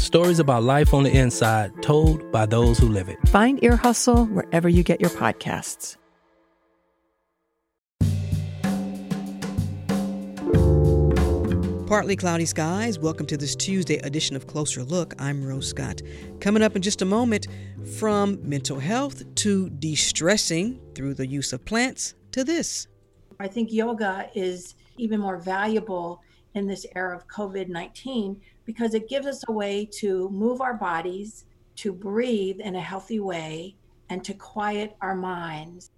stories about life on the inside told by those who live it. Find Ear Hustle wherever you get your podcasts. Partly cloudy skies. Welcome to this Tuesday edition of Closer Look. I'm Rose Scott. Coming up in just a moment, from mental health to de stressing through the use of plants to this. I think yoga is even more valuable in this era of COVID 19 because it gives us a way to move our bodies, to breathe in a healthy way, and to quiet our minds.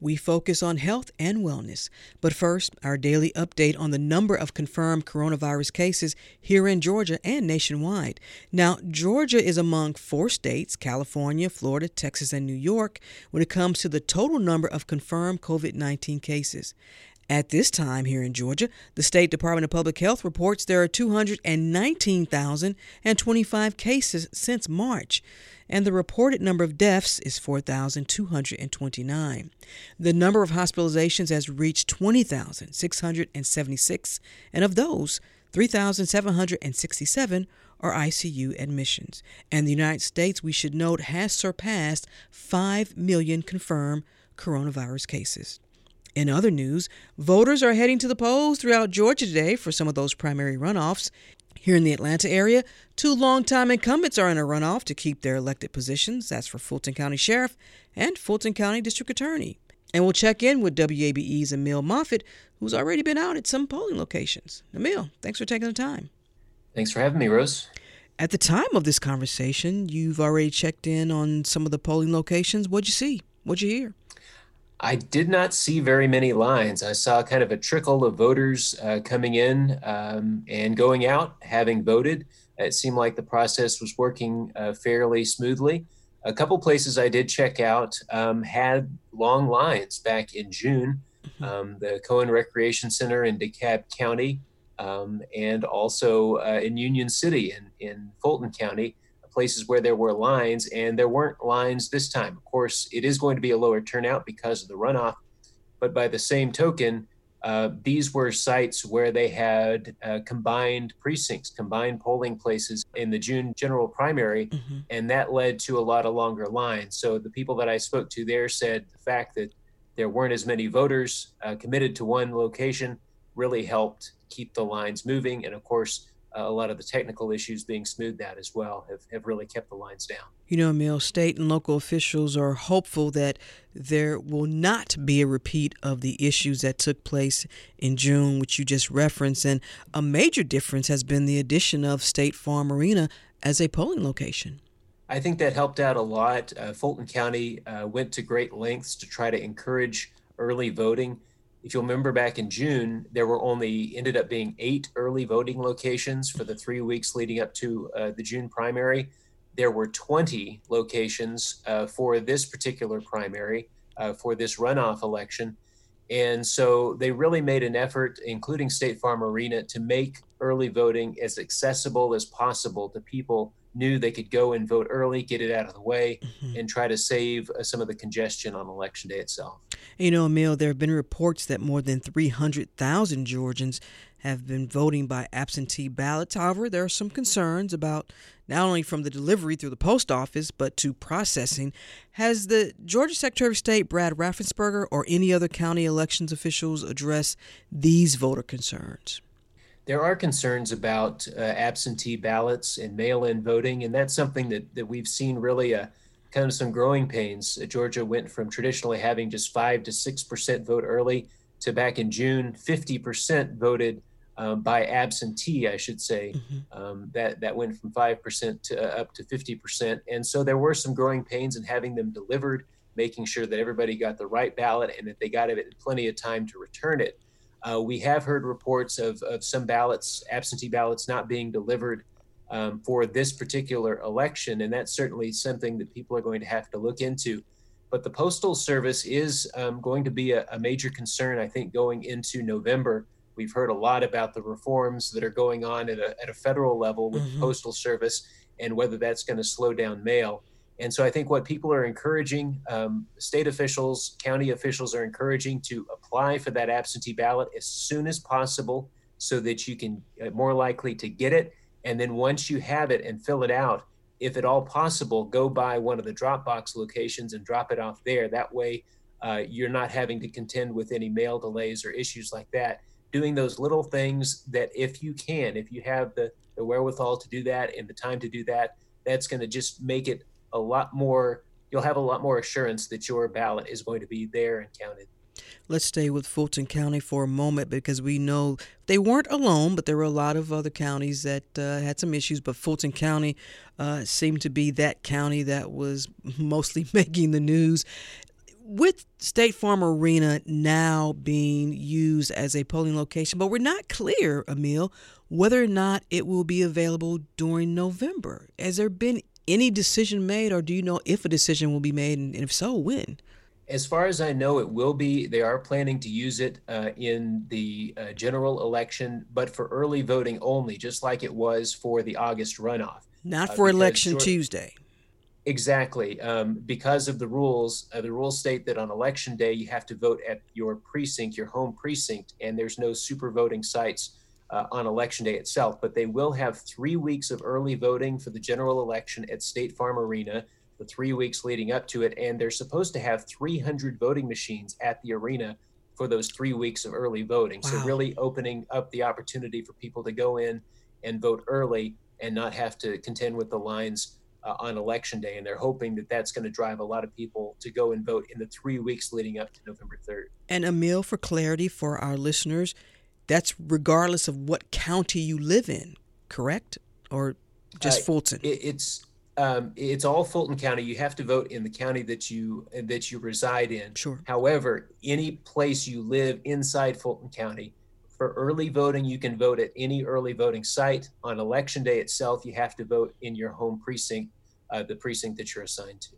We focus on health and wellness. But first, our daily update on the number of confirmed coronavirus cases here in Georgia and nationwide. Now, Georgia is among four states California, Florida, Texas, and New York when it comes to the total number of confirmed COVID 19 cases. At this time here in Georgia, the State Department of Public Health reports there are 219,025 cases since March, and the reported number of deaths is 4,229. The number of hospitalizations has reached 20,676, and of those, 3,767 are ICU admissions. And the United States, we should note, has surpassed 5 million confirmed coronavirus cases. In other news, voters are heading to the polls throughout Georgia today for some of those primary runoffs. Here in the Atlanta area, two longtime incumbents are in a runoff to keep their elected positions. That's for Fulton County Sheriff and Fulton County District Attorney. And we'll check in with WABE's Emil Moffatt, who's already been out at some polling locations. Emil, thanks for taking the time. Thanks for having me, Rose. At the time of this conversation, you've already checked in on some of the polling locations. What'd you see? What'd you hear? I did not see very many lines. I saw kind of a trickle of voters uh, coming in um, and going out, having voted. It seemed like the process was working uh, fairly smoothly. A couple places I did check out um, had long lines back in June. Mm-hmm. Um, the Coan Recreation Center in DeKalb County, um, and also uh, in Union City in, in Fulton County places where there were lines, and there weren't lines this time. Of course, it is going to be a lower turnout because of the runoff, but by the same token, uh, these were sites where they had uh, combined precincts, combined polling places in the June general primary, mm-hmm. and that led to a lot of longer lines. So the people that I spoke to there said the fact that there weren't as many voters uh, committed to one location really helped keep the lines moving. And of course, a lot of the technical issues being smoothed out as well have, have really kept the lines down. You know, Emil, state and local officials are hopeful that there will not be a repeat of the issues that took place in June, which you just referenced. And a major difference has been the addition of State Farm Arena as a polling location. I think that helped out a lot. Uh, Fulton County uh, went to great lengths to try to encourage early voting if you'll remember back in June, there were only ended up being eight early voting locations for the three weeks leading up to uh, the June primary. There were 20 locations uh, for this particular primary, uh, for this runoff election. And so they really made an effort, including State Farm Arena, to make early voting as accessible as possible to people knew they could go and vote early, get it out of the way, mm-hmm. and try to save uh, some of the congestion on election day itself. You know, Emil, there have been reports that more than 300,000 Georgians have been voting by absentee ballots. However, there are some concerns about not only from the delivery through the post office, but to processing. Has the Georgia Secretary of State, Brad Raffensperger, or any other county elections officials addressed these voter concerns? There are concerns about uh, absentee ballots and mail-in voting, and that's something that, that we've seen really a uh, kind of some growing pains. Uh, Georgia went from traditionally having just five to six percent vote early to back in June, 50 percent voted um, by absentee, I should say. Mm-hmm. Um, that that went from five percent to uh, up to 50 percent, and so there were some growing pains in having them delivered making sure that everybody got the right ballot and that they got it in plenty of time to return it. Uh, we have heard reports of, of some ballots, absentee ballots, not being delivered um, for this particular election, and that's certainly something that people are going to have to look into. But the Postal Service is um, going to be a, a, major concern, I think, going into November. We've heard a lot about the reforms that are going on at a, at a federal level with mm-hmm. the Postal Service and whether that's going to slow down mail. And so I think what people are encouraging, um, state officials, county officials are encouraging to apply for that absentee ballot as soon as possible so that you can uh, more likely to get it. And then once you have it and fill it out, if at all possible, go by one of the Dropbox locations and drop it off there. That way, uh, you're not having to contend with any mail delays or issues like that. Doing those little things that, if you can, if you have the, the wherewithal to do that and the time to do that, that's going to just make it a lot more. You'll have a lot more assurance that your ballot is going to be there and counted. Let's stay with Fulton County for a moment because we know they weren't alone, but there were a lot of other counties that uh, had some issues. But Fulton County uh, seemed to be that county that was mostly making the news. With State Farm Arena now being used as a polling location, but we're not clear, Emil, whether or not it will be available during November. Has there been any decision made, or do you know if a decision will be made, and if so, when? As far as I know, it will be. They are planning to use it uh, in the uh, general election, but for early voting only, just like it was for the August runoff. Not uh, for uh, election short- Tuesday. Exactly. Um, because of the rules, uh, the rules state that on election day, you have to vote at your precinct, your home precinct, and there's no super voting sites uh, on election day itself. But they will have three weeks of early voting for the general election at State Farm Arena the three weeks leading up to it. And they're supposed to have 300 voting machines at the arena for those three weeks of early voting. Wow. So, really opening up the opportunity for people to go in and vote early and not have to contend with the lines uh, on election day. And they're hoping that that's going to drive a lot of people to go and vote in the three weeks leading up to November 3rd. And Emil, for clarity for our listeners, that's regardless of what county you live in, correct? Or just uh, Fulton? It, it's um, it's all Fulton County. You have to vote in the county that you that you reside in. Sure. However, any place you live inside Fulton County, for early voting, you can vote at any early voting site. On election day itself, you have to vote in your home precinct, uh, the precinct that you're assigned to.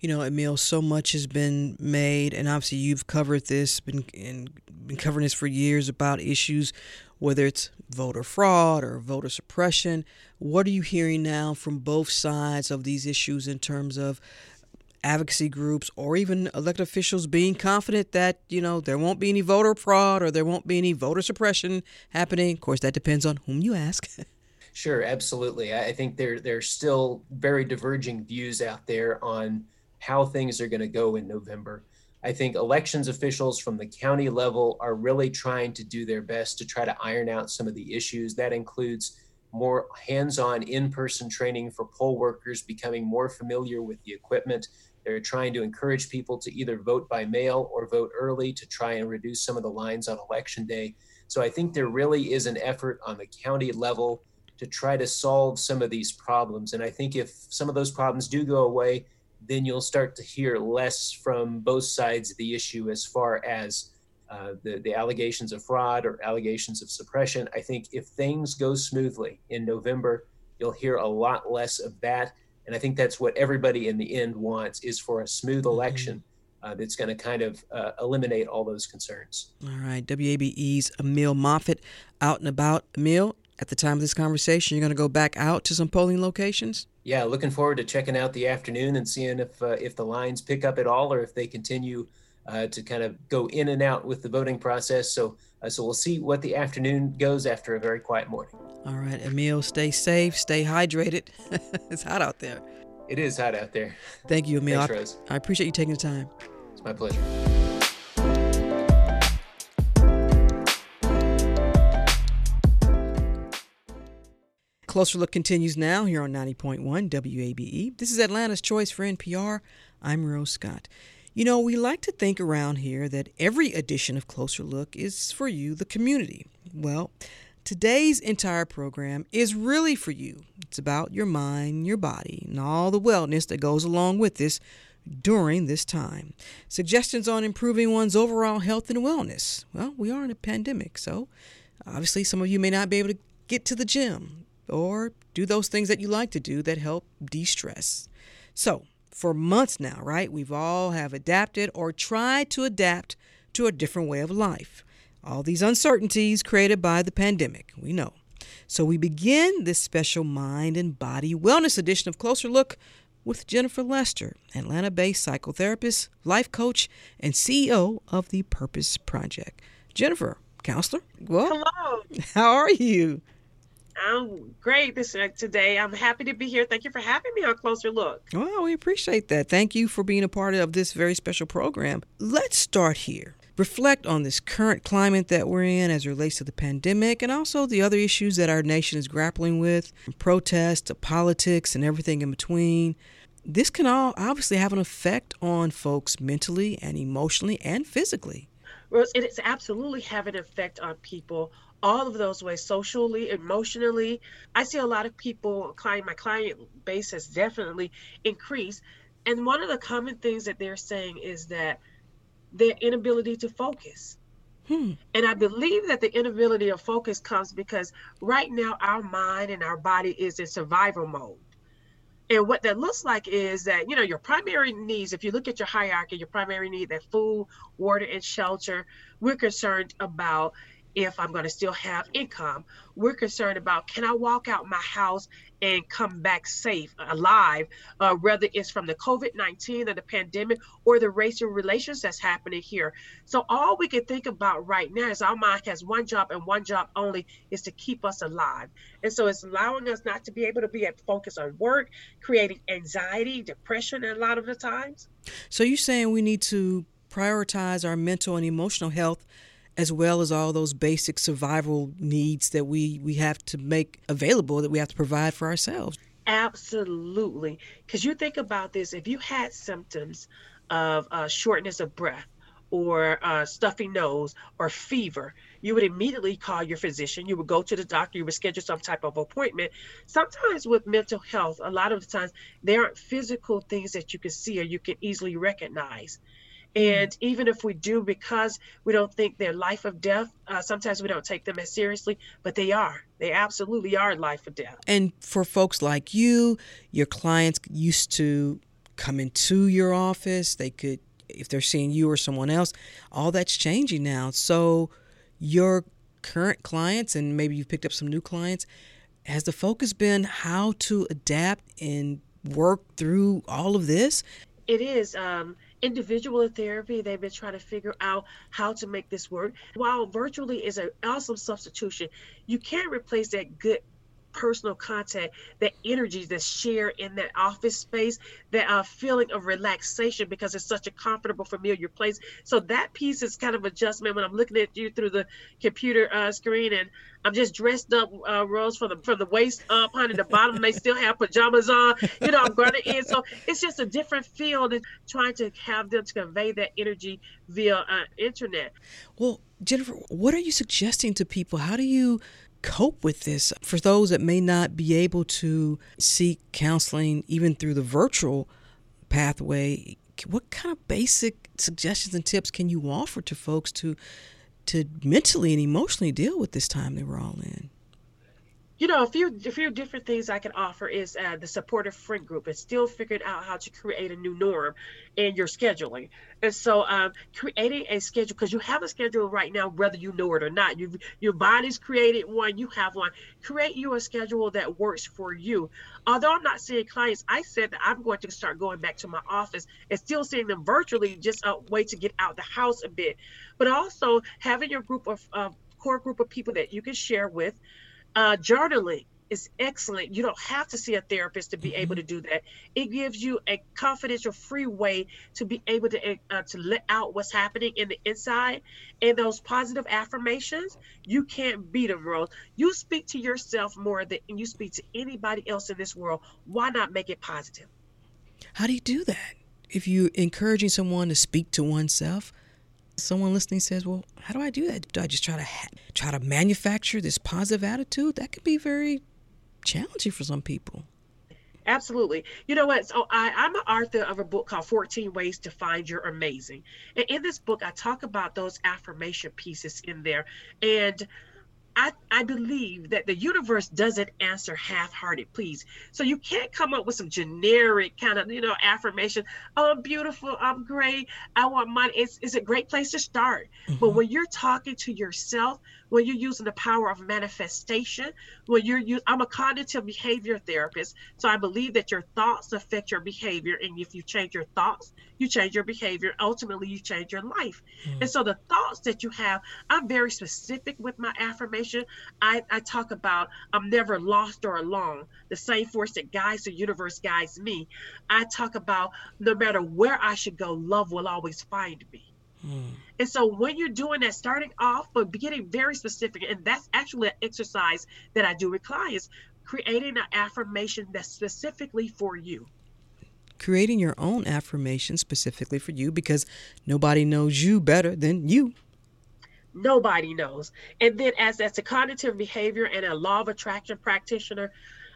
You know, Emil, so much has been made, and obviously you've covered this, been and been covering this for years about issues, whether it's voter fraud or voter suppression. What are you hearing now from both sides of these issues in terms of advocacy groups or even elected officials being confident that you know there won't be any voter fraud or there won't be any voter suppression happening? Of course, that depends on whom you ask. Sure, absolutely. I think there there's still very diverging views out there on how things are going to go in November. I think elections officials from the county level are really trying to do their best to try to iron out some of the issues. That includes more hands on in person training for poll workers, becoming more familiar with the equipment. They're trying to encourage people to either vote by mail or vote early to try and reduce some of the lines on election day. So I think there really is an effort on the county level to try to solve some of these problems. And I think if some of those problems do go away, then you'll start to hear less from both sides of the issue as far as uh, the, the allegations of fraud or allegations of suppression. I think if things go smoothly in November, you'll hear a lot less of that. And I think that's what everybody in the end wants is for a smooth mm-hmm. election. Uh, that's going to kind of uh, eliminate all those concerns. All right. WABE's Emil Moffatt out and about. Emil, at the time of this conversation, you're going to go back out to some polling locations? Yeah, looking forward to checking out the afternoon and seeing if uh, if the lines pick up at all or if they continue uh, to kind of go in and out with the voting process. So uh, so we'll see what the afternoon goes after a very quiet morning. All right, Emil, stay safe, stay hydrated. it's hot out there. It is hot out there. Thank you, Emil. Thanks, I, I appreciate you taking the time. It's my pleasure. Closer Look continues now here on 90.1 WABE. This is Atlanta's Choice for NPR. I'm Rose Scott. You know, we like to think around here that every edition of Closer Look is for you, the community. Well, today's entire program is really for you. It's about your mind, your body, and all the wellness that goes along with this during this time. Suggestions on improving one's overall health and wellness. Well, we are in a pandemic, so obviously some of you may not be able to get to the gym or do those things that you like to do that help de-stress. So, for months now, right? We've all have adapted or tried to adapt to a different way of life. All these uncertainties created by the pandemic, we know. So we begin this special mind and body wellness edition of Closer Look with Jennifer Lester, Atlanta based psychotherapist, life coach, and CEO of the Purpose Project. Jennifer, counselor, well, hello. How are you? I'm great this uh, today. I'm happy to be here. Thank you for having me on Closer Look. Well, we appreciate that. Thank you for being a part of this very special program. Let's start here. Reflect on this current climate that we're in as it relates to the pandemic and also the other issues that our nation is grappling with, from protests to politics and everything in between. This can all obviously have an effect on folks mentally and emotionally and physically. Rose, it is absolutely have an effect on people all of those ways socially emotionally. I see a lot of people client my client base has definitely increased. And one of the common things that they're saying is that their inability to focus. Hmm. and i believe that the inability of focus comes because right now our mind and our body is in survival mode. And what that looks like is that you know your primary needs if you look at your hierarchy your primary need that food water and shelter we're concerned about if I'm going to still have income. We're concerned about can I walk out my house and come back safe, alive, uh, whether it's from the COVID 19 or the pandemic or the racial relations that's happening here. So, all we can think about right now is our mind has one job and one job only is to keep us alive. And so, it's allowing us not to be able to be at focus on work, creating anxiety, depression, a lot of the times. So, you're saying we need to prioritize our mental and emotional health as well as all those basic survival needs that we, we have to make available that we have to provide for ourselves. Absolutely. Because you think about this if you had symptoms of uh, shortness of breath, or uh, stuffy nose or fever, you would immediately call your physician. You would go to the doctor. You would schedule some type of appointment. Sometimes with mental health, a lot of the times there aren't physical things that you can see or you can easily recognize. And even if we do, because we don't think they're life of death, uh, sometimes we don't take them as seriously, but they are. They absolutely are life or death. And for folks like you, your clients used to come into your office. They could, if they're seeing you or someone else, all that's changing now. So your current clients, and maybe you've picked up some new clients, has the focus been how to adapt and work through all of this? It is. Um, individual therapy they've been trying to figure out how to make this work. While virtually is an awesome substitution you can't replace that good personal contact, that energy that's shared in that office space, that uh, feeling of relaxation because it's such a comfortable, familiar place. So that piece is kind of adjustment when I'm looking at you through the computer uh, screen and I'm just dressed up, uh, Rose, from the from the waist up, honey. The bottom they still have pajamas on. You know, I'm running in, so it's just a different feel than trying to have them to convey that energy via uh, internet. Well, Jennifer, what are you suggesting to people? How do you cope with this for those that may not be able to seek counseling even through the virtual pathway what kind of basic suggestions and tips can you offer to folks to to mentally and emotionally deal with this time they were all in you know, a few a few different things I can offer is uh, the supportive friend group. It's still figuring out how to create a new norm in your scheduling, and so um, creating a schedule because you have a schedule right now, whether you know it or not. You your body's created one, you have one. Create you a schedule that works for you. Although I'm not seeing clients, I said that I'm going to start going back to my office and still seeing them virtually, just a way to get out the house a bit, but also having your group of uh, core group of people that you can share with uh, journaling is excellent. You don't have to see a therapist to be mm-hmm. able to do that. It gives you a confidential, free way to be able to uh, to let out what's happening in the inside. And those positive affirmations, you can't beat them, Rose. You speak to yourself more than you speak to anybody else in this world. Why not make it positive? How do you do that? If you're encouraging someone to speak to oneself, someone listening says, "Well, how do I do that? Do I just try to ha- try to manufacture this positive attitude?" That could be very challenging for some people. Absolutely. You know what? So I, I'm an author of a book called 14 Ways to Find Your Amazing. And in this book, I talk about those affirmation pieces in there. And I, I believe that the universe doesn't answer half-hearted please. So you can't come up with some generic kind of, you know, affirmation. Oh, I'm beautiful. I'm great. I want money. It's, it's a great place to start. Mm-hmm. But when you're talking to yourself, when you're using the power of manifestation, when you're you, I'm a cognitive behavior therapist, so I believe that your thoughts affect your behavior, and if you change your thoughts, you change your behavior. Ultimately, you change your life. Mm. And so the thoughts that you have, I'm very specific with my affirmation. I, I talk about I'm never lost or alone. The same force that guides the universe guides me. I talk about no matter where I should go, love will always find me. Mm. And so when you're doing that, starting off, but getting very specific, and that's actually an exercise that I do with clients, creating an affirmation that's specifically for you. Creating your own affirmation specifically for you because nobody knows you better than you. Nobody knows. And then as as a cognitive behavior and a law of attraction practitioner,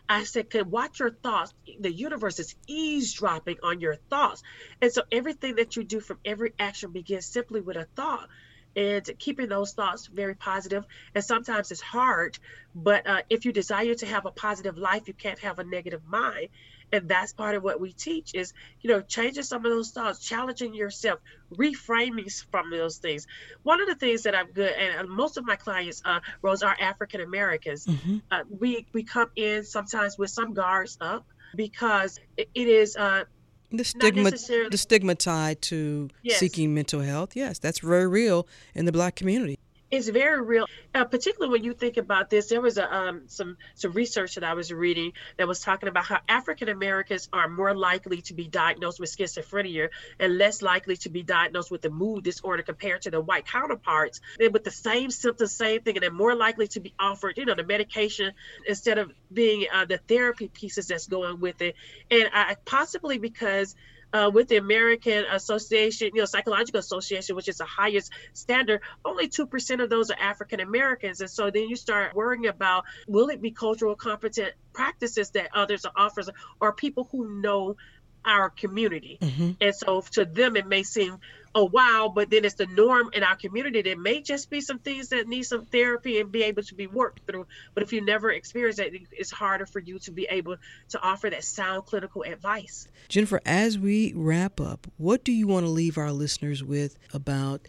I said, "Could watch your thoughts. The universe is eavesdropping on your thoughts. And so everything that you do from every action begins simply with a thought and keeping those thoughts very positive. And sometimes it's hard, but uh, if you desire to have a positive life, you can't have a negative mind and that's part of what we teach is you know changing some of those thoughts challenging yourself reframing from those things one of the things that i'm good and most of my clients uh rose are african americans mm-hmm. uh, we we come in sometimes with some guards up because it, it is uh the stigma the stigma tied to yes. seeking mental health yes that's very real in the black community it's very real, uh, particularly when you think about this. There was a, um, some some research that I was reading that was talking about how African Americans are more likely to be diagnosed with schizophrenia and less likely to be diagnosed with the mood disorder compared to their white counterparts. And with the same symptoms, same thing, and they're more likely to be offered, you know, the medication instead of being uh, the therapy pieces that's going with it. And I, possibly because uh, with the American Association, you know, Psychological Association, which is the highest standard, only 2% of those are African Americans. And so then you start worrying about will it be cultural competent practices that others are offers or people who know our community. Mm-hmm. And so to them, it may seem, oh, wow, but then it's the norm in our community. There may just be some things that need some therapy and be able to be worked through. But if you never experience that, it's harder for you to be able to offer that sound clinical advice. Jennifer, as we wrap up, what do you want to leave our listeners with about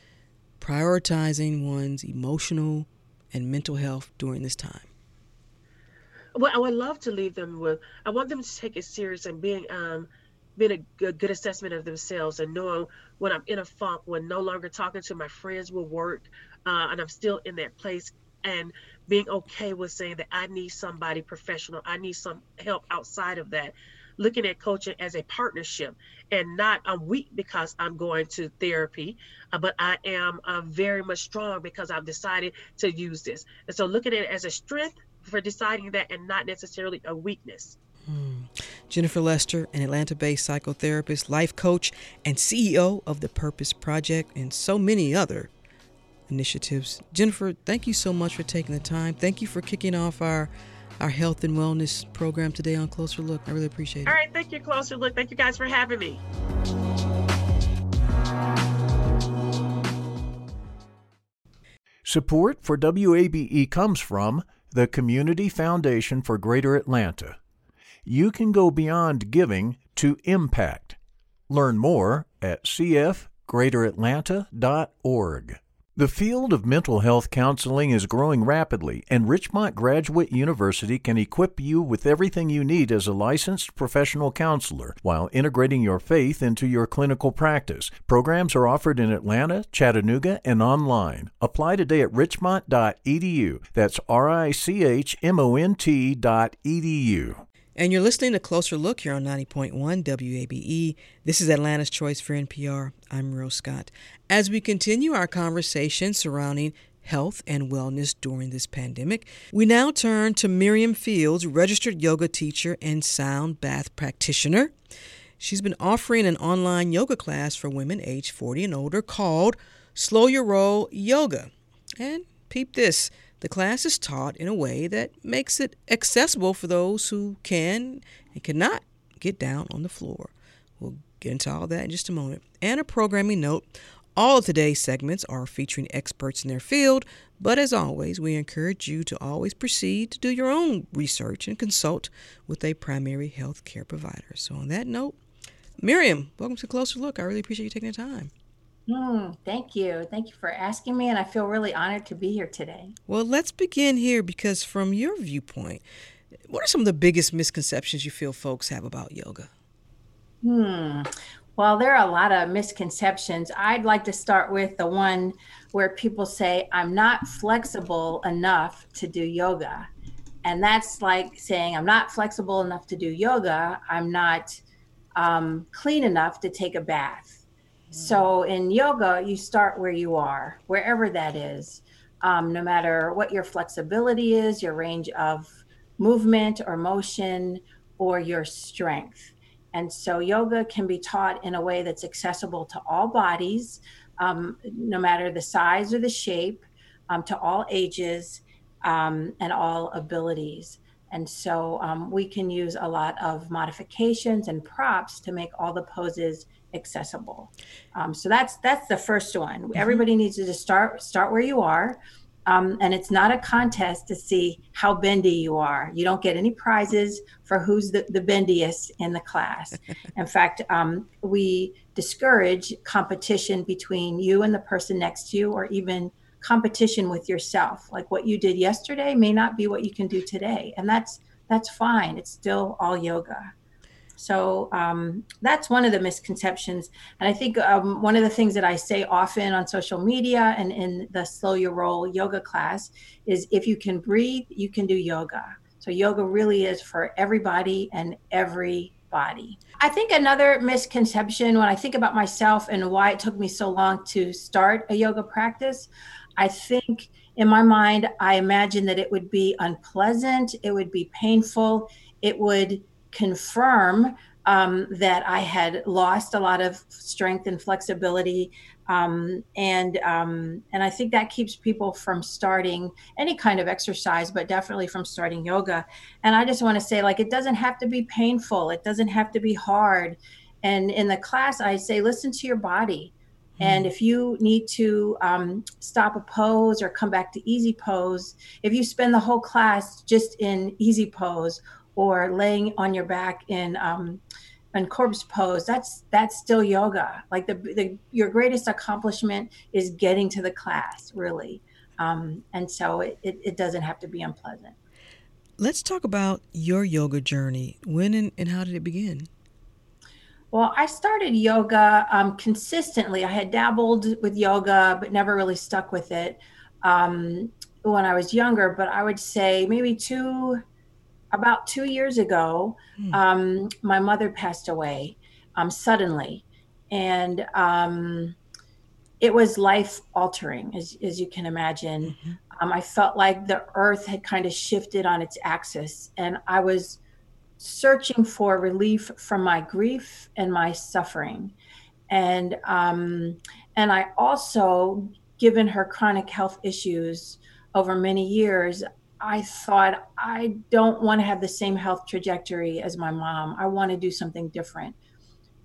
prioritizing one's emotional and mental health during this time? Well, I would love to leave them with, I want them to take it serious and being, um, being a, good assessment of themselves and knowing when I'm in a funk, when no longer talking to my friends will work, uh, and I'm still in that place, and being okay with saying that I need somebody professional, I need some help outside of that. Looking at coaching as a partnership and not I'm weak because I'm going to therapy, uh, but I am uh, very much strong because I've decided to use this. And so looking at it as a strength for deciding that and not necessarily a weakness. Hmm. Jennifer Lester, an Atlanta based psychotherapist, life coach, and CEO of the Purpose Project, and so many other initiatives. Jennifer, thank you so much for taking the time. Thank you for kicking off our our health and wellness program today on Closer Look. I really appreciate it. All right, thank you, Closer Look. Thank you guys for having me. Support for WABE comes from the Community Foundation for Greater Atlanta you can go beyond giving to impact. Learn more at cfgreateratlanta.org. The field of mental health counseling is growing rapidly, and Richmont Graduate University can equip you with everything you need as a licensed professional counselor while integrating your faith into your clinical practice. Programs are offered in Atlanta, Chattanooga, and online. Apply today at richmont.edu. That's R I C H M O N T.edu. And you're listening to Closer Look here on 90.1 WABE. This is Atlanta's Choice for NPR. I'm Rose Scott. As we continue our conversation surrounding health and wellness during this pandemic, we now turn to Miriam Fields, registered yoga teacher and sound bath practitioner. She's been offering an online yoga class for women aged 40 and older called Slow Your Roll Yoga. And peep this the class is taught in a way that makes it accessible for those who can and cannot get down on the floor. We'll get into all that in just a moment. And a programming note all of today's segments are featuring experts in their field, but as always, we encourage you to always proceed to do your own research and consult with a primary health care provider. So, on that note, Miriam, welcome to Closer Look. I really appreciate you taking the time. Mm, thank you. Thank you for asking me, and I feel really honored to be here today. Well, let's begin here because, from your viewpoint, what are some of the biggest misconceptions you feel folks have about yoga? Hmm. Well, there are a lot of misconceptions. I'd like to start with the one where people say, I'm not flexible enough to do yoga. And that's like saying, I'm not flexible enough to do yoga. I'm not um, clean enough to take a bath. So in yoga, you start where you are, wherever that is, um, no matter what your flexibility is, your range of movement or motion, or your strength. And so yoga can be taught in a way that's accessible to all bodies, um, no matter the size or the shape, um, to all ages um, and all abilities. And so um, we can use a lot of modifications and props to make all the poses accessible. Um, so that's that's the first one. Mm-hmm. Everybody needs to just start start where you are. Um, and it's not a contest to see how bendy you are. You don't get any prizes for who's the, the bendiest in the class. in fact, um, we discourage competition between you and the person next to you, or even competition with yourself. Like what you did yesterday may not be what you can do today, and that's that's fine. It's still all yoga. So um, that's one of the misconceptions. And I think um, one of the things that I say often on social media and in the Slow Your Roll yoga class is if you can breathe, you can do yoga. So yoga really is for everybody and every body. I think another misconception when I think about myself and why it took me so long to start a yoga practice, I think in my mind, I imagine that it would be unpleasant, it would be painful, it would confirm um, that I had lost a lot of strength and flexibility, um, and um, and I think that keeps people from starting any kind of exercise, but definitely from starting yoga. And I just want to say, like, it doesn't have to be painful. It doesn't have to be hard. And in the class, I say, listen to your body. And mm. if you need to um, stop a pose or come back to easy pose, if you spend the whole class just in easy pose or laying on your back in um, in corpse pose that's that's still yoga. Like the, the your greatest accomplishment is getting to the class really. Um, and so it, it, it, doesn't have to be unpleasant. Let's talk about your yoga journey. When and, and how did it begin well i started yoga um, consistently i had dabbled with yoga but never really stuck with it um, when i was younger but i would say maybe two about two years ago, mm. um, my mother passed away um, suddenly. And um, it was life altering, as, as you can imagine. Mm-hmm. Um, I felt like the earth had kind of shifted on its axis, and I was searching for relief from my grief and my suffering. And um, and I also, given her chronic health issues over many years, I thought, I don't want to have the same health trajectory as my mom. I want to do something different.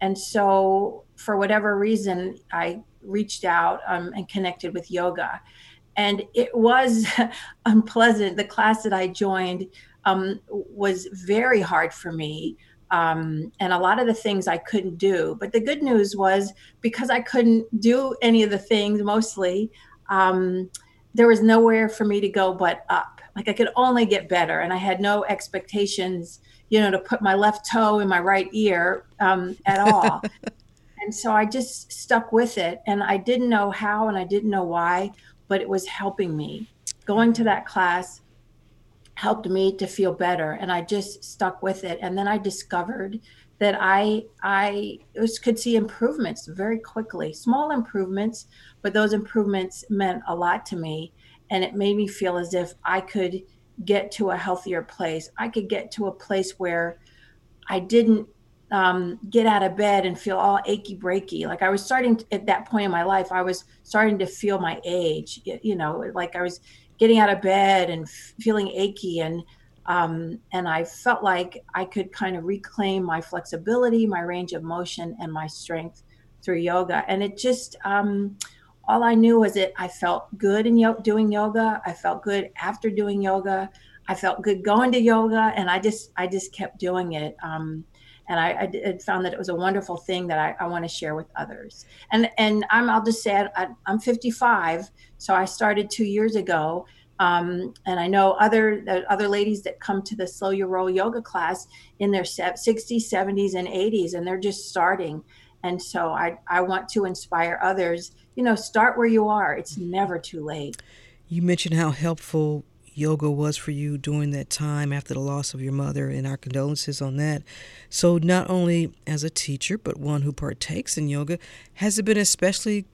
And so, for whatever reason, I reached out um, and connected with yoga. And it was unpleasant. The class that I joined um, was very hard for me. Um, and a lot of the things I couldn't do. But the good news was because I couldn't do any of the things mostly, um, there was nowhere for me to go but up. Like I could only get better, and I had no expectations, you know, to put my left toe in my right ear um, at all. and so I just stuck with it, and I didn't know how, and I didn't know why, but it was helping me. Going to that class helped me to feel better, and I just stuck with it. And then I discovered that I I was, could see improvements very quickly, small improvements, but those improvements meant a lot to me, and it made me feel as if I could get to a healthier place. I could get to a place where I didn't um, get out of bed and feel all achy breaky. Like I was starting to, at that point in my life, I was starting to feel my age. You know, like I was getting out of bed and feeling achy and Um, and I felt like I could kind of reclaim my flexibility, my range of motion, and my strength through yoga. And it just, um, all I knew was that I felt good in yo- doing yoga. I felt good after doing yoga. I felt good going to yoga, and I just, I just kept doing it. Um, and I, I, found that it was a wonderful thing that I, I want to share with others. And and I'm, I'll just say I, am 55, so I started two years ago. Um, and I know other other ladies that come to the Slow Your Roll yoga class in their 60s, 70s, and 80s, and they're just starting. And so I, I want to inspire others. You know, start where you are. It's never too late. You mentioned how helpful yoga was for you during that time after the loss of your mother, and our condolences on that. So, not only as a teacher, but one who partakes in yoga, has it been especially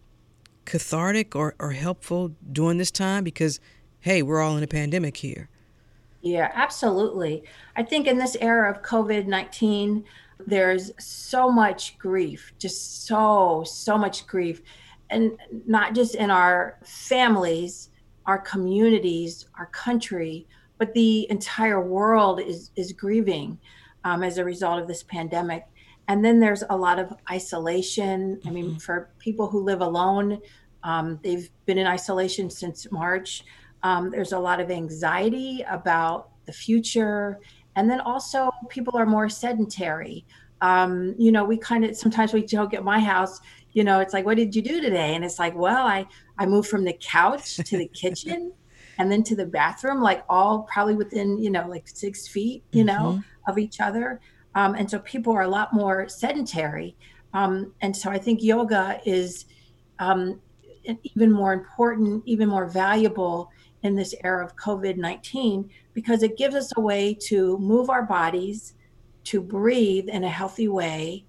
cathartic or, or helpful during this time? Because, hey, we're all in a pandemic here. Yeah, absolutely. I think in this era of COVID 19, there's so much grief, just so, so much grief. And not just in our families, our communities, our country, but the entire world is, is grieving um, as a result of this pandemic. And then there's a lot of isolation. I mean, mm-hmm. for people who live alone, um, they've been in isolation since March. Um, there's a lot of anxiety about the future. And then also, people are more sedentary. Um, you know, we kind of sometimes we joke at my house, you know, it's like, what did you do today? And it's like, well, I, I moved from the couch to the kitchen and then to the bathroom, like all probably within, you know, like six feet, you know, mm-hmm. of each other. Um, and so people are a lot more sedentary. Um, and so I think yoga is um, even more important, even more valuable in this era of COVID 19 because it gives us a way to move our bodies, to breathe in a healthy way,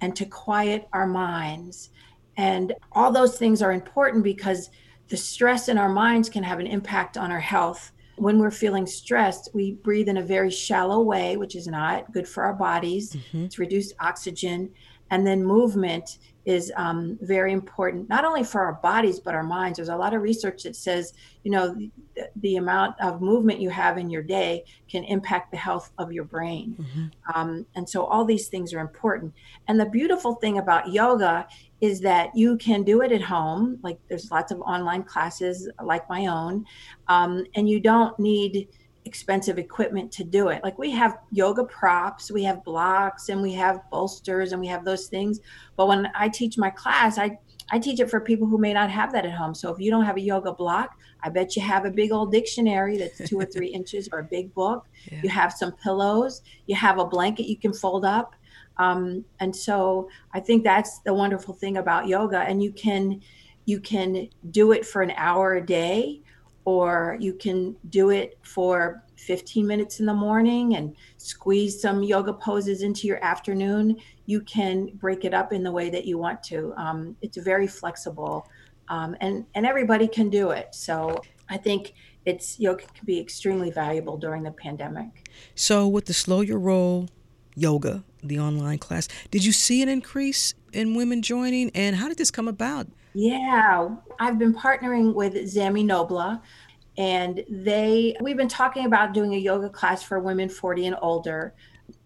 and to quiet our minds. And all those things are important because the stress in our minds can have an impact on our health. When we're feeling stressed, we breathe in a very shallow way, which is not good for our bodies. Mm-hmm. It's reduced oxygen. And then movement is um, very important, not only for our bodies, but our minds. There's a lot of research that says, you know, the, the amount of movement you have in your day can impact the health of your brain. Mm-hmm. Um, and so all these things are important. And the beautiful thing about yoga is that you can do it at home. Like there's lots of online classes like my own, um, and you don't need expensive equipment to do it. Like we have yoga props, we have blocks, and we have bolsters, and we have those things. But when I teach my class, I I teach it for people who may not have that at home. So if you don't have a yoga block, I bet you have a big old dictionary that's two or three inches or a big book. Yeah. You have some pillows. You have a blanket you can fold up. Um, and so I think that's the wonderful thing about yoga. And you can you can do it for an hour a day or you can do it for 15 minutes in the morning and squeeze some yoga poses into your afternoon. You can break it up in the way that you want to. Um, it's very flexible, um, and and everybody can do it. So I think it's yoga can be extremely valuable during the pandemic. So with the slow your roll yoga, the online class, did you see an increase in women joining, and how did this come about? Yeah, I've been partnering with Zami Nobla, and they we've been talking about doing a yoga class for women 40 and older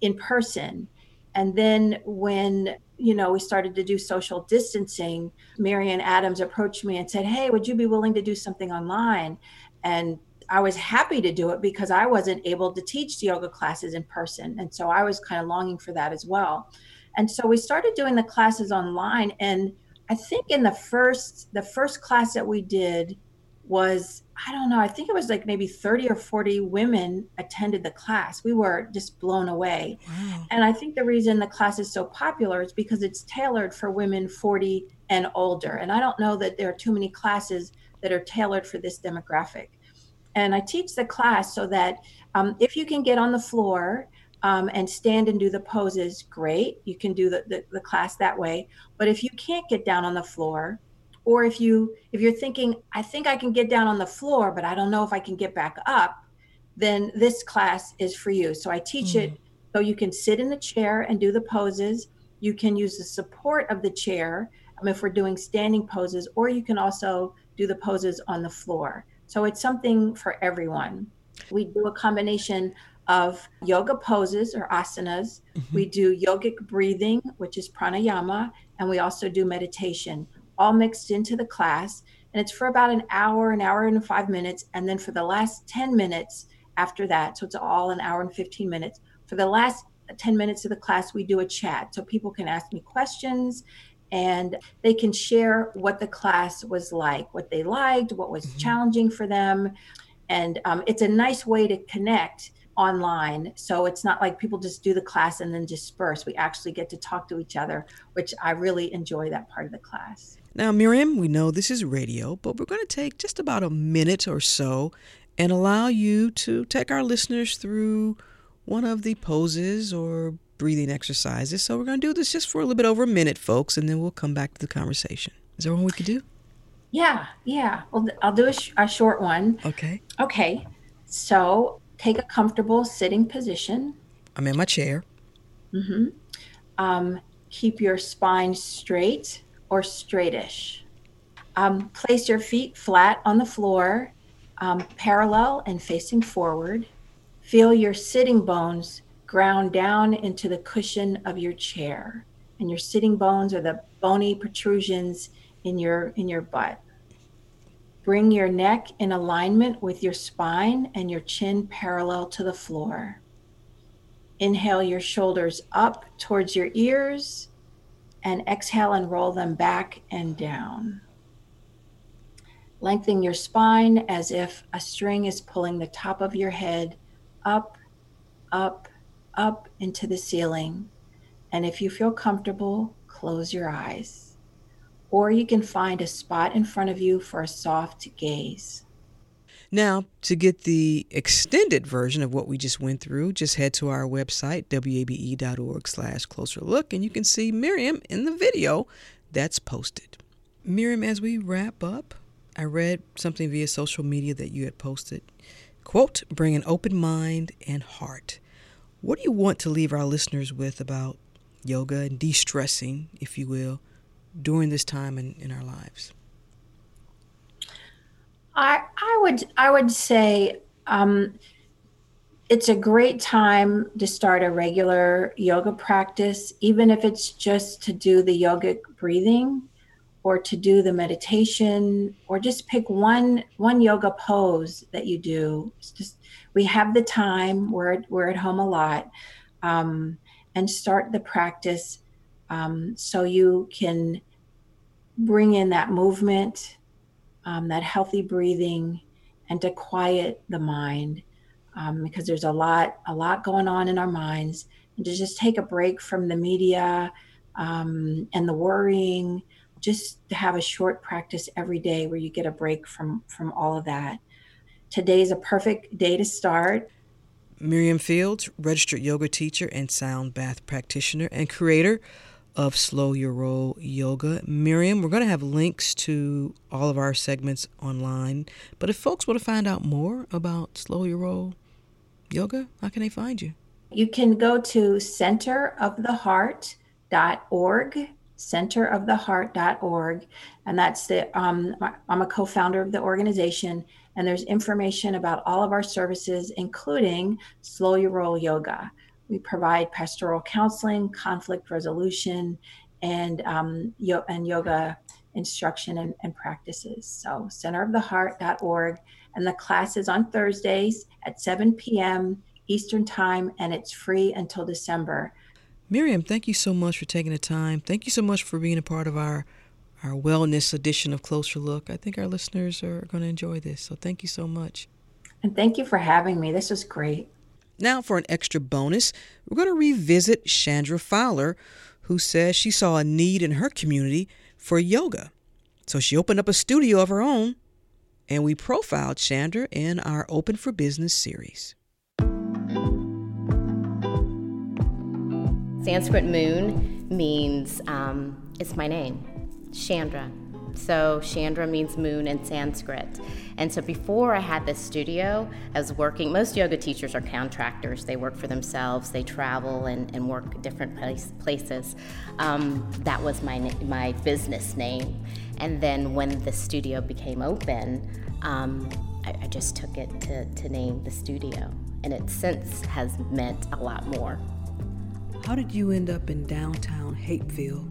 in person. And then when you know we started to do social distancing, Mary Anne Adams approached me and said, "Hey, would you be willing to do something online?" And I was happy to do it because I wasn't able to teach yoga classes in person. And so I was kind of longing for that as well. And so we started doing the classes online and I think in the first the first class that we did was I don't know, I think it was like maybe 30 or 40 women attended the class. We were just blown away. Wow. And I think the reason the class is so popular is because it's tailored for women 40 and older. And I don't know that there are too many classes that are tailored for this demographic. And I teach the class so that um, if you can get on the floor um, and stand and do the poses, great. You can do the, the, the class that way. But if you can't get down on the floor, or if you if you're thinking i think i can get down on the floor but i don't know if i can get back up then this class is for you so i teach mm. it so you can sit in the chair and do the poses you can use the support of the chair um, if we're doing standing poses or you can also do the poses on the floor so it's something for everyone we do a combination of yoga poses or asanas. Mm-hmm. We do yogic breathing, which is pranayama, and we also do meditation, all mixed into the class. And it's for about an hour, an hour and five minutes. And then for the last 10 minutes after that, so it's all an hour and 15 minutes, for the last 10 minutes of the class, we do a chat. So people can ask me questions and they can share what the class was like, what they liked, what was mm-hmm. challenging for them. And um, it's a nice way to connect online. So it's not like people just do the class and then disperse. We actually get to talk to each other, which I really enjoy that part of the class. Now, Miriam, we know this is radio, but we're going to take just about a minute or so and allow you to take our listeners through one of the poses or breathing exercises. So we're going to do this just for a little bit over a minute, folks, and then we'll come back to the conversation. Is there one we could do? Yeah, yeah. Well, I'll do a, sh- a short one. Okay. Okay. So take a comfortable sitting position. I'm in my chair. Mm-hmm. Um, keep your spine straight or straightish. Um, place your feet flat on the floor, um, parallel and facing forward. Feel your sitting bones ground down into the cushion of your chair. And your sitting bones are the bony protrusions in your in your butt. Bring your neck in alignment with your spine and your chin parallel to the floor. Inhale your shoulders up towards your ears and exhale and roll them back and down. Lengthen your spine as if a string is pulling the top of your head up, up, up into the ceiling. And if you feel comfortable, close your eyes. Or you can find a spot in front of you for a soft gaze. Now, to get the extended version of what we just went through, just head to our website, wabe.org slash closer look, and you can see Miriam in the video that's posted. Miriam, as we wrap up, I read something via social media that you had posted. Quote, bring an open mind and heart. What do you want to leave our listeners with about yoga and de stressing, if you will, during this time in, in our lives? I, I would I would say um, it's a great time to start a regular yoga practice, even if it's just to do the yogic breathing or to do the meditation or just pick one one yoga pose that you do it's just we have the time we're, we're at home a lot um, and start the practice um, so you can bring in that movement um, that healthy breathing and to quiet the mind um, because there's a lot a lot going on in our minds. And to just take a break from the media um, and the worrying just to have a short practice every day where you get a break from from all of that. Today's a perfect day to start. Miriam fields registered yoga teacher and sound bath practitioner and creator of slow your roll yoga miriam we're going to have links to all of our segments online but if folks want to find out more about slow your roll yoga how can they find you you can go to centeroftheheart.org centeroftheheart.org. And that's the, um, I'm a co founder of the organization. And there's information about all of our services, including Slow Your Roll Yoga. We provide pastoral counseling, conflict resolution, and, um, yo- and yoga instruction and, and practices. So, centeroftheheart.org. And the class is on Thursdays at 7 p.m. Eastern Time, and it's free until December. Miriam, thank you so much for taking the time. Thank you so much for being a part of our our wellness edition of Closer Look. I think our listeners are going to enjoy this. So thank you so much. And thank you for having me. This was great. Now, for an extra bonus, we're going to revisit Chandra Fowler, who says she saw a need in her community for yoga. So she opened up a studio of her own, and we profiled Chandra in our Open for Business series. Sanskrit moon means, um, it's my name, Chandra. So Chandra means moon in Sanskrit. And so before I had this studio, I was working, most yoga teachers are contractors. They work for themselves, they travel and, and work different place, places. Um, that was my, my business name. And then when the studio became open, um, I, I, just took it to, to name the studio. and it since has meant a lot more. How did you end up in downtown Hapeville?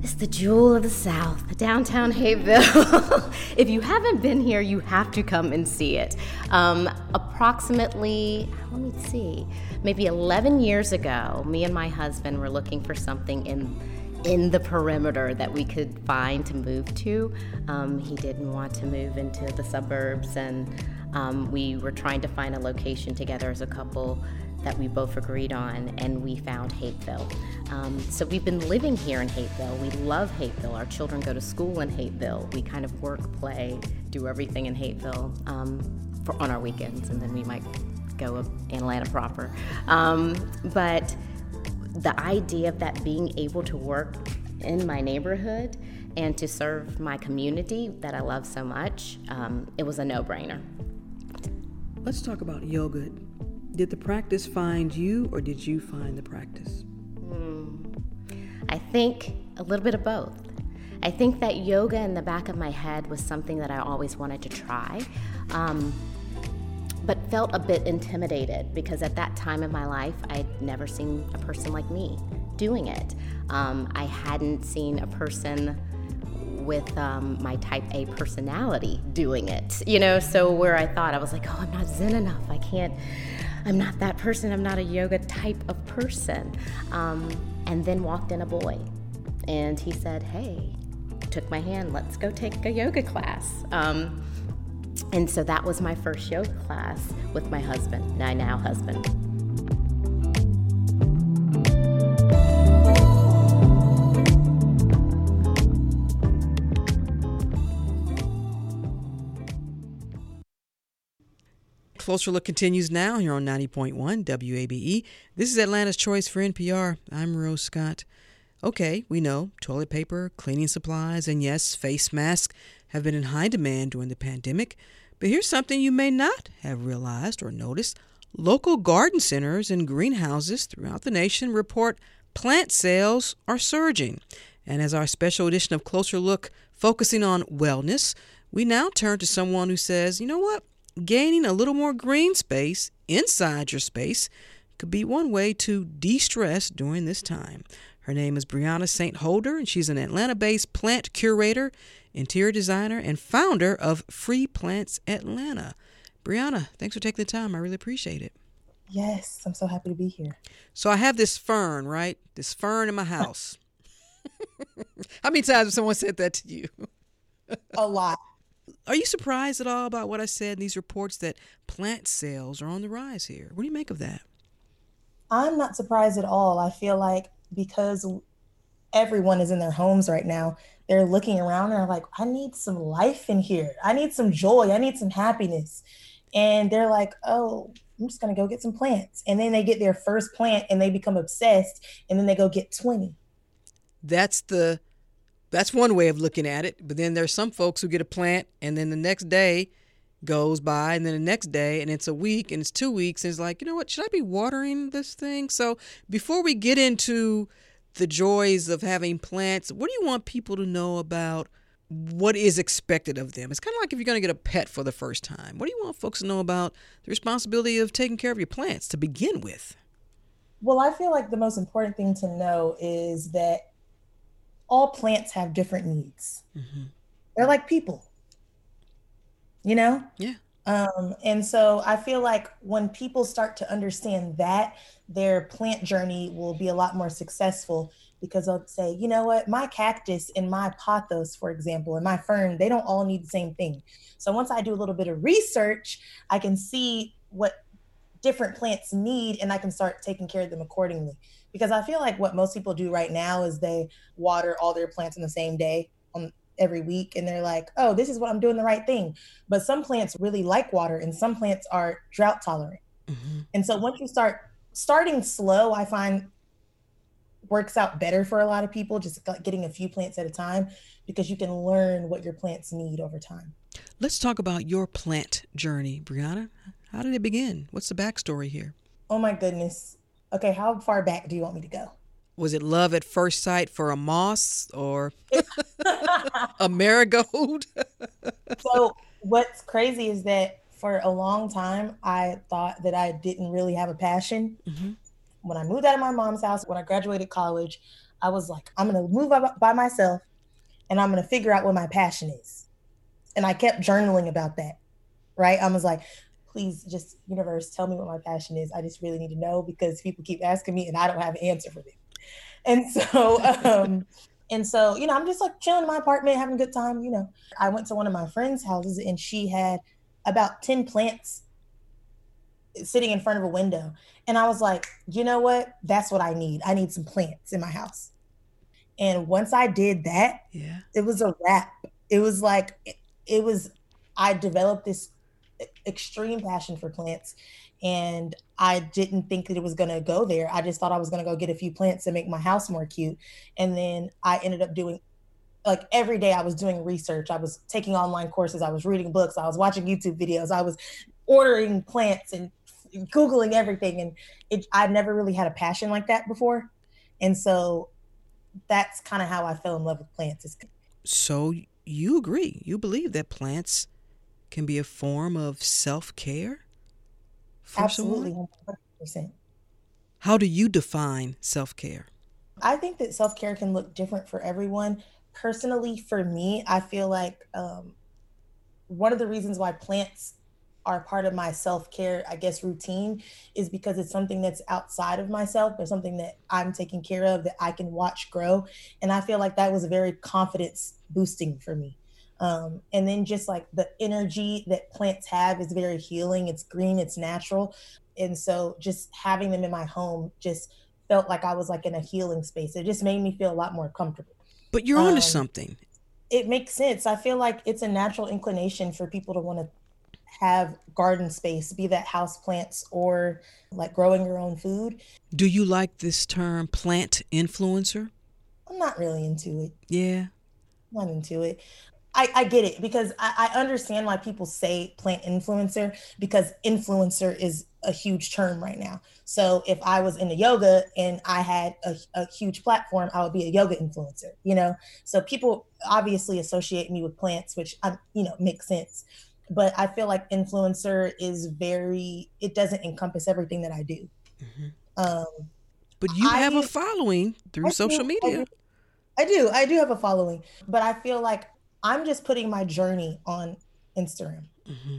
It's the jewel of the South, downtown Hapeville. if you haven't been here, you have to come and see it. Um, approximately, let me see, maybe 11 years ago, me and my husband were looking for something in in the perimeter that we could find to move to. Um, he didn't want to move into the suburbs, and um, we were trying to find a location together as a couple that we both agreed on, and we found Hapeville. Um, so we've been living here in Hapeville. We love Hapeville. Our children go to school in Hapeville. We kind of work, play, do everything in Hapeville um, for, on our weekends, and then we might go in Atlanta proper. Um, but the idea of that being able to work in my neighborhood and to serve my community that I love so much, um, it was a no brainer. Let's talk about yoga. Did the practice find you or did you find the practice? Mm, I think a little bit of both. I think that yoga in the back of my head was something that I always wanted to try. Um, but felt a bit intimidated because at that time in my life, I'd never seen a person like me doing it. Um, I hadn't seen a person with um, my type A personality doing it, you know. So, where I thought I was like, oh, I'm not zen enough. I can't, I'm not that person. I'm not a yoga type of person. Um, and then walked in a boy, and he said, hey, took my hand, let's go take a yoga class. Um, and so that was my first yoga class with my husband, my now husband. Closer Look continues now here on 90.1 WABE. This is Atlanta's Choice for NPR. I'm Rose Scott. Okay, we know toilet paper, cleaning supplies, and yes, face masks have been in high demand during the pandemic. But here's something you may not have realized or noticed. Local garden centers and greenhouses throughout the nation report plant sales are surging. And as our special edition of Closer Look focusing on wellness, we now turn to someone who says, you know what? Gaining a little more green space inside your space could be one way to de stress during this time. Her name is Brianna St. Holder, and she's an Atlanta based plant curator interior designer, and founder of Free Plants Atlanta. Brianna, thanks for taking the time. I really appreciate it. Yes, I'm so happy to be here. So I have this fern, right? This fern in my house. How many times have someone said that to you? A lot. Are you surprised at all about what I said in these reports that plant sales are on the rise here? What do you make of that? I'm not surprised at all. I feel like because everyone is in their homes right now, they're looking around and are like, I need some life in here. I need some joy. I need some happiness. And they're like, oh, I'm just going to go get some plants. And then they get their first plant and they become obsessed. And then they go get 20. That's the. That's one way of looking at it. But then there's some folks who get a plant and then the next day goes by and then the next day and it's a week and it's two weeks and it's like, you know what, should I be watering this thing? So before we get into the joys of having plants. What do you want people to know about what is expected of them? It's kind of like if you're going to get a pet for the first time. What do you want folks to know about the responsibility of taking care of your plants to begin with? Well, I feel like the most important thing to know is that all plants have different needs. Mm-hmm. They're like people, you know? Yeah. Um, and so I feel like when people start to understand that, their plant journey will be a lot more successful because they'll say, you know what, my cactus and my pothos, for example, and my fern, they don't all need the same thing. So once I do a little bit of research, I can see what different plants need and I can start taking care of them accordingly. Because I feel like what most people do right now is they water all their plants in the same day on every week and they're like, oh, this is what I'm doing the right thing. But some plants really like water and some plants are drought tolerant. Mm-hmm. And so once you start starting slow, I find works out better for a lot of people, just getting a few plants at a time because you can learn what your plants need over time. Let's talk about your plant journey, Brianna. How did it begin? What's the backstory here? Oh my goodness. Okay, how far back do you want me to go? was it love at first sight for a moss or a marigold? so what's crazy is that for a long time, I thought that I didn't really have a passion. Mm-hmm. When I moved out of my mom's house, when I graduated college, I was like, I'm going to move by myself and I'm going to figure out what my passion is. And I kept journaling about that, right? I was like, please just, universe, tell me what my passion is. I just really need to know because people keep asking me and I don't have an answer for them. And so, um, and so, you know, I'm just like chilling in my apartment, having a good time. You know, I went to one of my friend's houses and she had about 10 plants sitting in front of a window. And I was like, you know what? That's what I need. I need some plants in my house. And once I did that, yeah, it was a wrap. It was like it, it was I developed this extreme passion for plants and I didn't think that it was going to go there. I just thought I was going to go get a few plants and make my house more cute. And then I ended up doing like every day I was doing research. I was taking online courses, I was reading books, I was watching YouTube videos, I was ordering plants and googling everything and it I've never really had a passion like that before. And so that's kind of how I fell in love with plants. So you agree? You believe that plants can be a form of self care? Absolutely, percent. How do you define self care? I think that self care can look different for everyone. Personally, for me, I feel like um, one of the reasons why plants are part of my self-care i guess routine is because it's something that's outside of myself but something that i'm taking care of that i can watch grow and i feel like that was very confidence boosting for me um, and then just like the energy that plants have is very healing it's green it's natural and so just having them in my home just felt like i was like in a healing space it just made me feel a lot more comfortable but you're onto um, something it makes sense i feel like it's a natural inclination for people to want to have garden space, be that house plants or like growing your own food. Do you like this term plant influencer? I'm not really into it. Yeah. I'm not into it. I, I get it because I, I understand why people say plant influencer because influencer is a huge term right now. So if I was in into yoga and I had a, a, huge platform, I would be a yoga influencer, you know? So people obviously associate me with plants, which I, you know, makes sense but I feel like influencer is very it doesn't encompass everything that I do. Mm-hmm. Um, but you I, have a following through I social do, media. I do. I do have a following, but I feel like I'm just putting my journey on Instagram. Mm-hmm.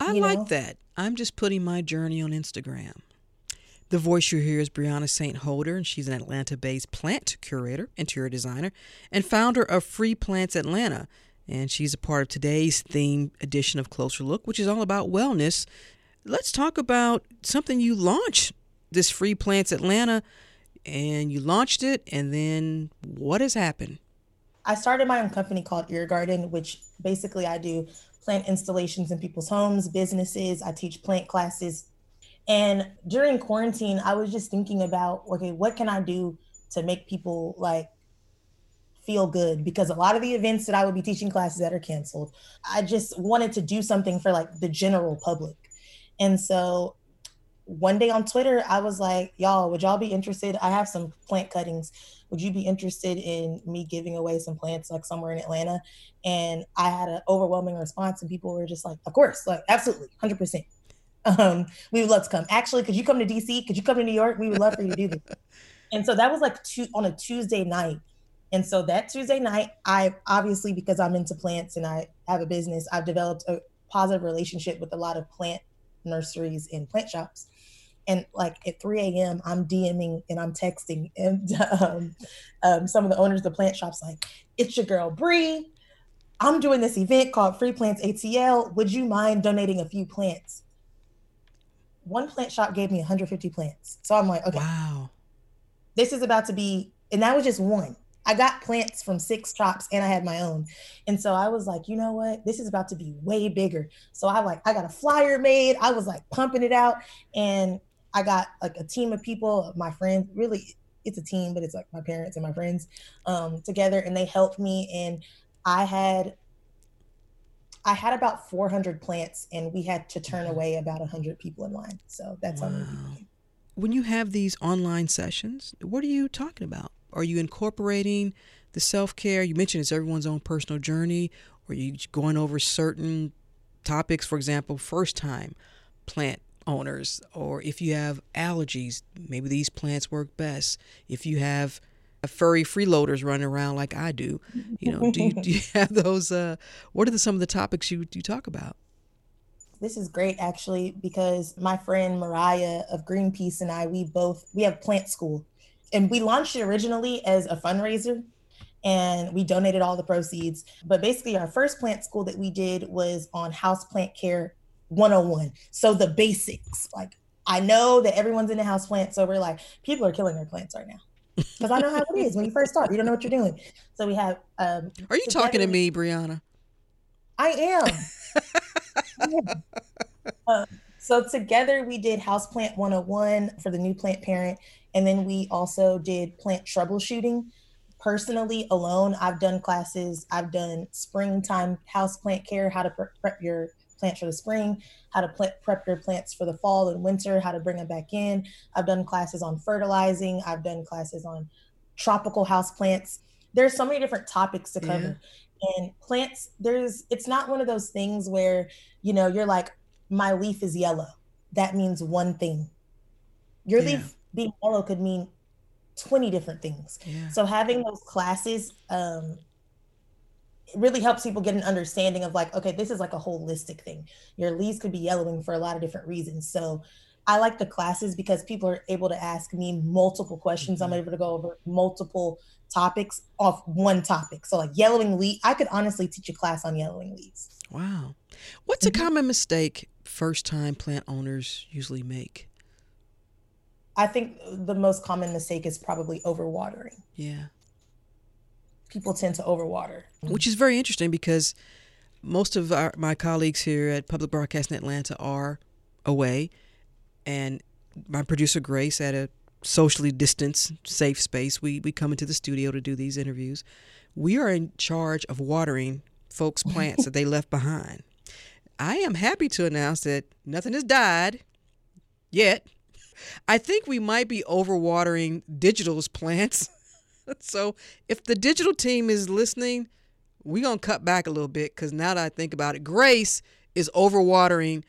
I you like know? that. I'm just putting my journey on Instagram. The voice you hear is Brianna St. Holder, and she's an Atlanta based plant curator, interior designer, and founder of Free Plants Atlanta and she's a part of today's theme edition of Closer Look, which is all about wellness. Let's talk about something you launched this Free Plants Atlanta, and you launched it, and then what has happened? I started my own company called Ear Gardn, which basically I do plant installations in people's homes, businesses. I teach plant classes. And during quarantine, I was just thinking about, okay, what can I do to make people like feel good because a lot of the events that I would be teaching classes that are canceled, I just wanted to do something for like the general public. And so one day on Twitter, I was like, y'all, would y'all be interested? I have some plant cuttings. Would you be interested in me giving away some plants like somewhere in Atlanta? And I had an overwhelming response, and people were just like, of course, like absolutely, 100%. Um, we would love to come. Actually, could you come to DC? Could you come to New York? We would love for you to do this. and so that was like two, on a Tuesday night. And so that Tuesday night, I obviously, because I'm into plants and I have a business, I've developed a positive relationship with a lot of plant nurseries and plant shops. And like at 3 a.m., I'm DMing and I'm texting and um, um, some of the owners of the plant shops, like, it's your girl Bree. I'm doing this event called Free Plants ATL. Would you mind donating a few plants? One plant shop gave me 150 plants. So I'm like, okay. Wow. This is about to be, and that was just one. I got plants from six shops and I had my own. And so I was like, you know what? This is about to be way bigger. So I like I got a flyer made. I was like pumping it out and I got like a team of people, my friends, really it's a team, but it's like my parents and my friends um, together and they helped me and I had I had about 400 plants and we had to turn away about 100 people in line. So that's wow. how many people. When you have these online sessions, what are you talking about? Are you incorporating the self care? You mentioned it's everyone's own personal journey, or are you going over certain topics, for example, first time plant owners, or if you have allergies, maybe these plants work best. If you have furry freeloaders running around like I do, you know, do you, do you have those? Uh, what are the, some of the topics you you talk about? This is great actually because my friend Mariah of Greenpeace and I, we both we have plant school, and we launched it originally as a fundraiser and we donated all the proceeds. But basically, our first plant school that we did was on house plant care 101. So the basics, like I know that everyone's in the house plant, so we're like, people are killing their plants right now. Because I know how it is when you first start, you don't know what you're doing. So we have. Um, are you talking to me, Brianna? I am. yeah. uh, so together we did house Houseplant 101 for the new plant parent, and then we also did plant troubleshooting personally alone i've done classes i've done springtime house plant care how to prep your plants for the spring how to plant, prep your plants for the fall and winter how to bring them back in i've done classes on fertilizing i've done classes on tropical house plants there's so many different topics to cover yeah. and plants there's it's not one of those things where you know you're like my leaf is yellow that means one thing your yeah. leaf being yellow could mean 20 different things. Yeah. So having those classes um, really helps people get an understanding of like, okay, this is like a holistic thing. Your leaves could be yellowing for a lot of different reasons. So I like the classes because people are able to ask me multiple questions. Mm-hmm. I'm able to go over multiple topics off one topic. So like yellowing leaf, I could honestly teach a class on yellowing leaves. Wow. What's mm-hmm. a common mistake first time plant owners usually make? I think the most common mistake is probably overwatering. Yeah. People tend to overwater. Which is very interesting because most of our, my colleagues here at Public Broadcasting Atlanta are away. And my producer, Grace, at a socially distanced, safe space, we, we come into the studio to do these interviews. We are in charge of watering folks' plants that they left behind. I am happy to announce that nothing has died yet I think we might be overwatering digital's plants. so if the digital team is listening, we're going to cut back a little bit because now that I think about it, Grace is overwatering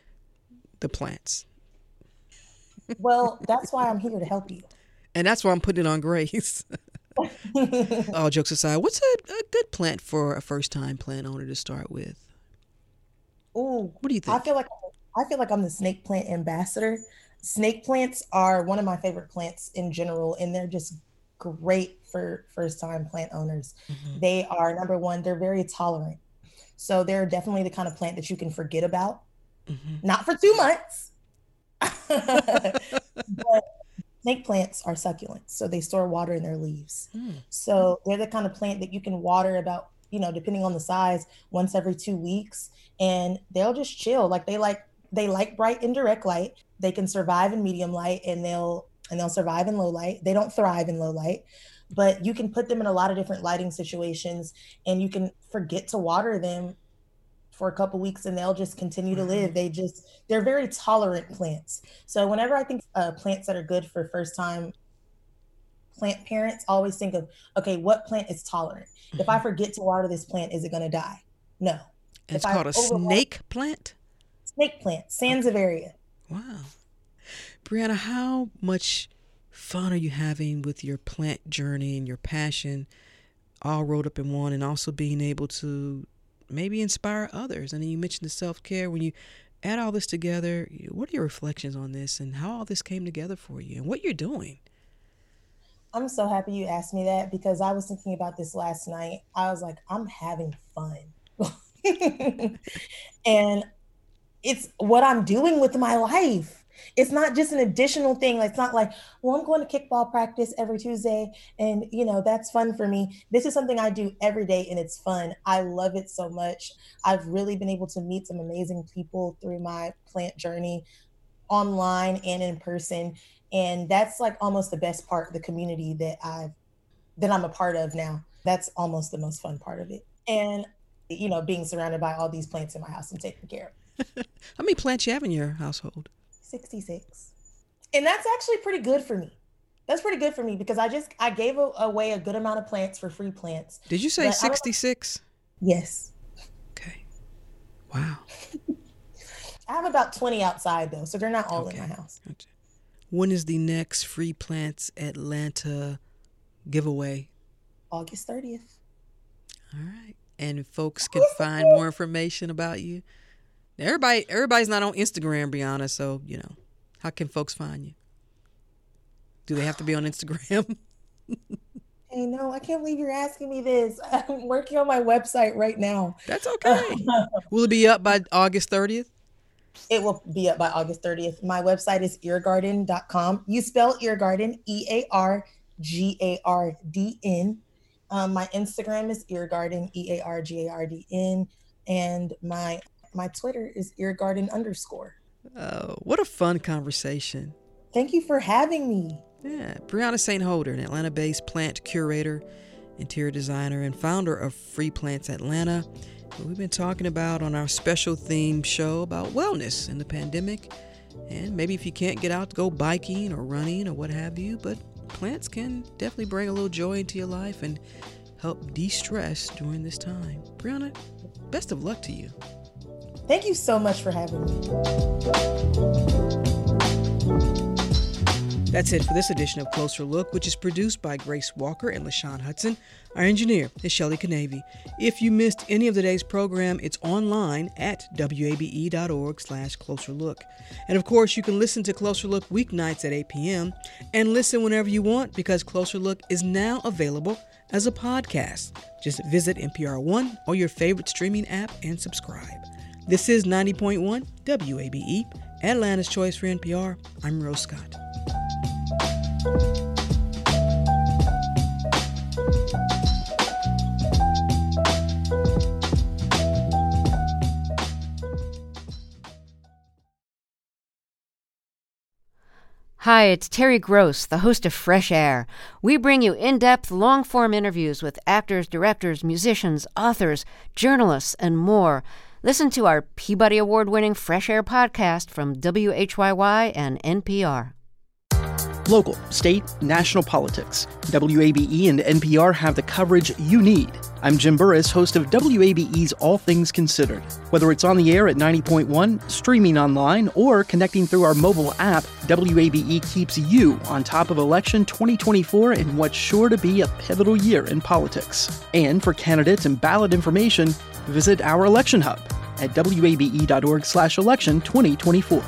the plants. well, that's why I'm here to help you. And that's why I'm putting it on Grace. All jokes aside, what's a, a good plant for a first time plant owner to start with? Oh, what do you think? I feel like I feel like I'm the snake plant ambassador snake plants are one of my favorite plants in general, and they're just great for first time plant owners. Mm-hmm. They are number one, they're very tolerant. So they're definitely the kind of plant that you can forget about, mm-hmm. not for two months. but snake plants are succulents, so they store water in their leaves. Mm. So they're the kind of plant that you can water about, you know, depending on the size, once every two weeks, and they'll just chill. Like they like they like bright indirect light. They can survive in medium light and they'll and they'll survive in low light. They don't thrive in low light, but you can put them in a lot of different lighting situations and you can forget to water them for a couple weeks and they'll just continue to live. They just they're very tolerant plants. So whenever I think uh, plants that are good for first time plant parents, always think of okay, what plant is tolerant? Mm-hmm. If I mm-hmm. forget to water this plant, is it going to die? No. It's if called I a snake plant snake plant, Sansevieria. Wow. Brianna, how much fun are you having with your plant journey and your passion all rolled up in one and also being able to maybe inspire others? And then you mentioned the self care. When you add all this together, what are your reflections on this and how all this came together for you and what you're doing? I'm so happy you asked me that because I was thinking about this last night. I was like, I'm having fun. and it's what I'm doing with my life. It's not just an additional thing. It's not like, well, I'm going to kickball practice every Tuesday and, you know, that's fun for me. This is something I do every day and it's fun. I love it so much. I've really been able to meet some amazing people through my plant journey online and in person. And that's like almost the best part, of the community that I've that I'm a part of now. That's almost the most fun part of it. And you know, being surrounded by all these plants in my house and taking care of. How many plants you have in your household? 66. And that's actually pretty good for me. That's pretty good for me because I just I gave away a good amount of plants for free plants. Did you say 66? Yes. Okay. Wow. I have about 20 outside though, so they're not all okay. in my house. When is the next Free Plants Atlanta giveaway? August 30th. All right. And folks can find more information about you. Everybody everybody's not on Instagram, Brianna, so, you know, how can folks find you? Do they have to be on Instagram? hey, no, I can't believe you're asking me this. I'm working on my website right now. That's okay. Will it be up by August 30th? It will be up by August 30th. My website is eargardn.com. You spell eargardn, E A R G A R D N. Um, my Instagram is eargardn, E A R G A R D N. And my my Twitter is eargardn underscore. Oh, what a fun conversation. Thank you for having me. Yeah, Brianna St. Holder, an Atlanta based plant curator, interior designer, and founder of Free Plants Atlanta. We've been talking about on our special theme show about wellness in the pandemic. And maybe if you can't get out to go biking or running or what have you, but plants can definitely bring a little joy into your life and help de stress during this time. Brianna, best of luck to you. Thank you so much for having me. That's it for this edition of Closer Look, which is produced by Grace Walker and LaShawn Hudson. Our engineer is Shelley Canavy. If you missed any of today's program, it's online at wabe.org slash closer look. And of course, you can listen to Closer Look weeknights at 8 p.m. and listen whenever you want because Closer Look is now available as a podcast. Just visit NPR One or your favorite streaming app and subscribe. This is 90.1 WABE, Atlanta's Choice for NPR. I'm Rose Scott. Hi, it's Terry Gross, the host of Fresh Air. We bring you in depth, long form interviews with actors, directors, musicians, authors, journalists, and more. Listen to our Peabody Award winning Fresh Air podcast from WHYY and NPR. Local, state, national politics. WABE and NPR have the coverage you need. I'm Jim Burress, host of WABE's All Things Considered. Whether it's on the air at 90.1, streaming online, or connecting through our mobile app, WABE keeps you on top of election 2024 in what's sure to be a pivotal year in politics. And for candidates and ballot information, visit our election hub at wabe.org/election 2024.